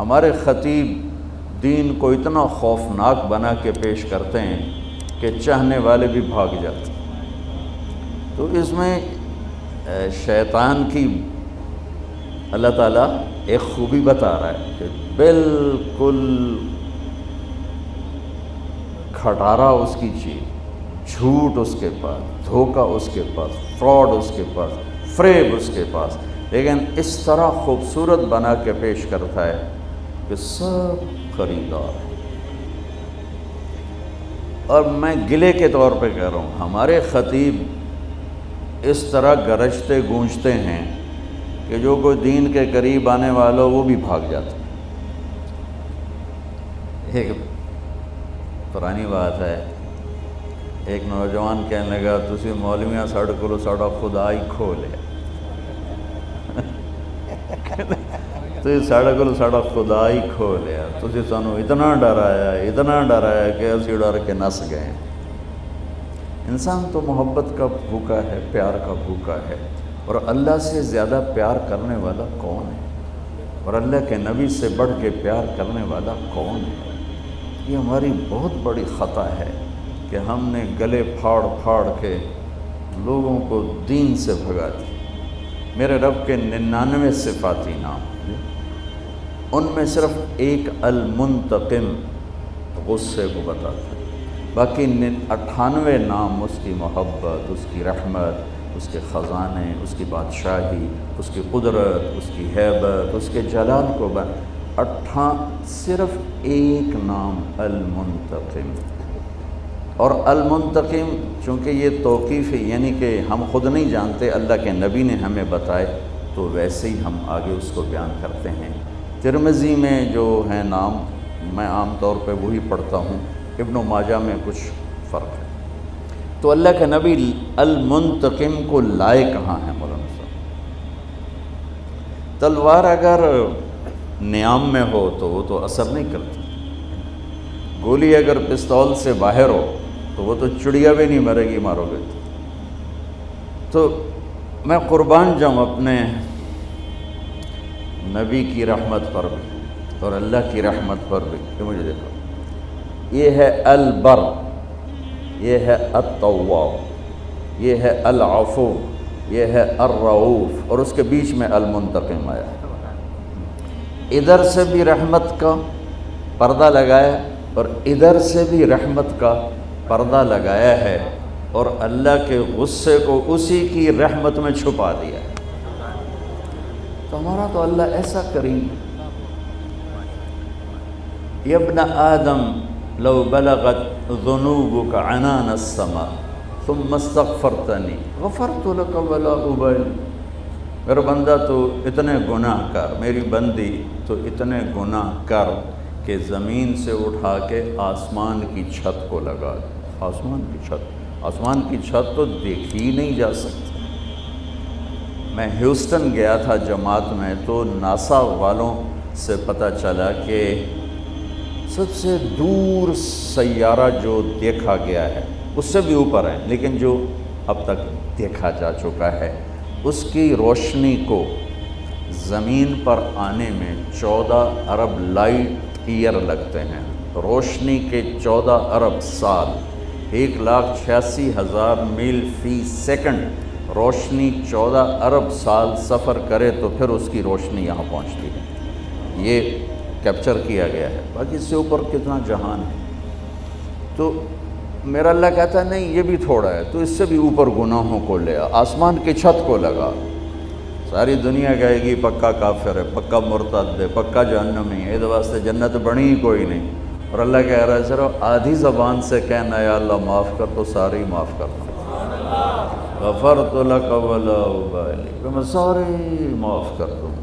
ہمارے خطیب دین کو اتنا خوفناک بنا کے پیش کرتے ہیں کہ چاہنے والے بھی بھاگ جاتے تو اس میں شیطان کی اللہ تعالیٰ ایک خوبی بتا رہا ہے کہ بالکل کھٹارا اس کی چیز، جھوٹ اس کے پاس، دھوکہ اس کے پاس، فراڈ اس کے پاس، فریب اس کے پاس۔ لیکن اس طرح خوبصورت بنا کے پیش کرتا ہے کہ سب خریدار ہیں۔ اور میں گلے کے طور پہ کہہ رہا ہوں، ہمارے خطیب اس طرح گرجتے گونجتے ہیں کہ جو کوئی دین کے قریب آنے والا وہ بھی بھاگ جاتا ایک پرانی بات ہے، ایک نوجوان کہنے لگا، تسی مولویاں ساڑھے کو ساڑھا خدا ہی کھو تو ساڑھے کو ساڑھا خدا ہی کھو لیا تسی سانو اتنا ڈرایا اتنا ڈرایا کہ اسی ڈر کے نس گئے انسان تو محبت کا بھوکا ہے، پیار کا بھوکا ہے۔ اور اللہ سے زیادہ پیار کرنے والا کون ہے؟ اور اللہ کے نبی سے بڑھ کے پیار کرنے والا کون ہے؟ یہ ہماری بہت بڑی خطا ہے کہ ہم نے گلے پھاڑ پھاڑ کے لوگوں کو دین سے بھگا دی میرے رب کے ننانوے صفاتی نام ان میں صرف ایک المنتقم غصے کو بتاتا ہے۔ باقی اٹھانوے نام، اس کی محبت، اس کی رحمت، اس کے خزانے، اس کی بادشاہی، اس کی قدرت، اس کی حیبت، اس کے جلال کو بن اٹھا صرف ایک نام، المنتقم۔ اور المنتقم، چونکہ یہ توقیف ہے یعنی کہ ہم خود نہیں جانتے، اللہ کے نبی نے ہمیں بتائے، تو ویسے ہی ہم آگے اس کو بیان کرتے ہیں۔ ترمزی میں جو ہے نام، میں عام طور پہ وہی پڑھتا ہوں، ابن و ماجہ میں کچھ فرق ہے۔ تو اللہ کے نبی المنتقم کو لائے کہاں ہیں مولانا صاحب؟ تلوار اگر نیام میں ہو تو وہ تو اثر نہیں کرتی۔ گولی اگر پستول سے باہر ہو تو وہ تو چڑیا بھی نہیں مرے گی مارو گے۔ تو میں قربان جاؤں اپنے نبی کی رحمت پر بھی اور اللہ کی رحمت پر بھی۔ کہ مجھے دیکھو۔ یہ ہے البر، یہ ہے الطواب یہ ہے العفو، یہ ہے الرعوف اور اس کے بیچ میں المنتقم آیا۔ ہے ادھر سے بھی رحمت کا پردہ لگایا اور ادھر سے بھی رحمت کا پردہ لگایا ہے اور اللہ کے غصے کو اسی کی رحمت میں چھپا دیا ہے۔ تو ہمارا تو اللہ ایسا کریم یبن آدم، لو بلغت ذنوبك عنان السماء ثم استغفرتنی۔ غفرت لك ولا ابالی۔ میرا بندہ تو اتنے گناہ کر، میری بندی تو اتنے گناہ کر کہ زمین سے اٹھا کے آسمان کی چھت کو لگا آسمان کی چھت۔ آسمان کی چھت تو دیکھی ہی نہیں جا سکتی۔ میں ہیوسٹن گیا تھا جماعت میں تو ناسا والوں سے پتہ چلا کہ سب سے دور سیارہ جو دیکھا گیا ہے، اس سے بھی اوپر ہے، لیکن جو اب تک دیکھا جا چکا ہے، اس کی روشنی کو زمین پر آنے میں چودہ ارب لائٹ ایئر لگتے ہیں۔ روشنی کے چودہ ارب سال ایک لاکھ چھیاسی ہزار میل فی سیکنڈ روشنی چودہ ارب سال سفر کرے تو پھر اس کی روشنی یہاں پہنچتی ہے۔ یہ کیپچر کیا گیا ہے۔ باقی اس سے اوپر کتنا جہان ہے۔ تو میرا اللہ کہتا ہے، نہیں، یہ بھی تھوڑا ہے۔ تو اس سے بھی اوپر گناہوں کو لیا آسمان کی چھت کو لگا۔ ساری دنیا کہے گی، پکا کافر ہے، پکا مرتد ہے، پکا جہنمی ہے۔ یہ واسطے جنت بنی ہی کوئی نہیں۔ اور اللہ کہہ رہا ہے صرف آدھی زبان سے کہنا، یا اللہ معاف کر تو ساری معاف کر دوں غفرت لک ولا ابالی میں سارے معاف کر دوں۔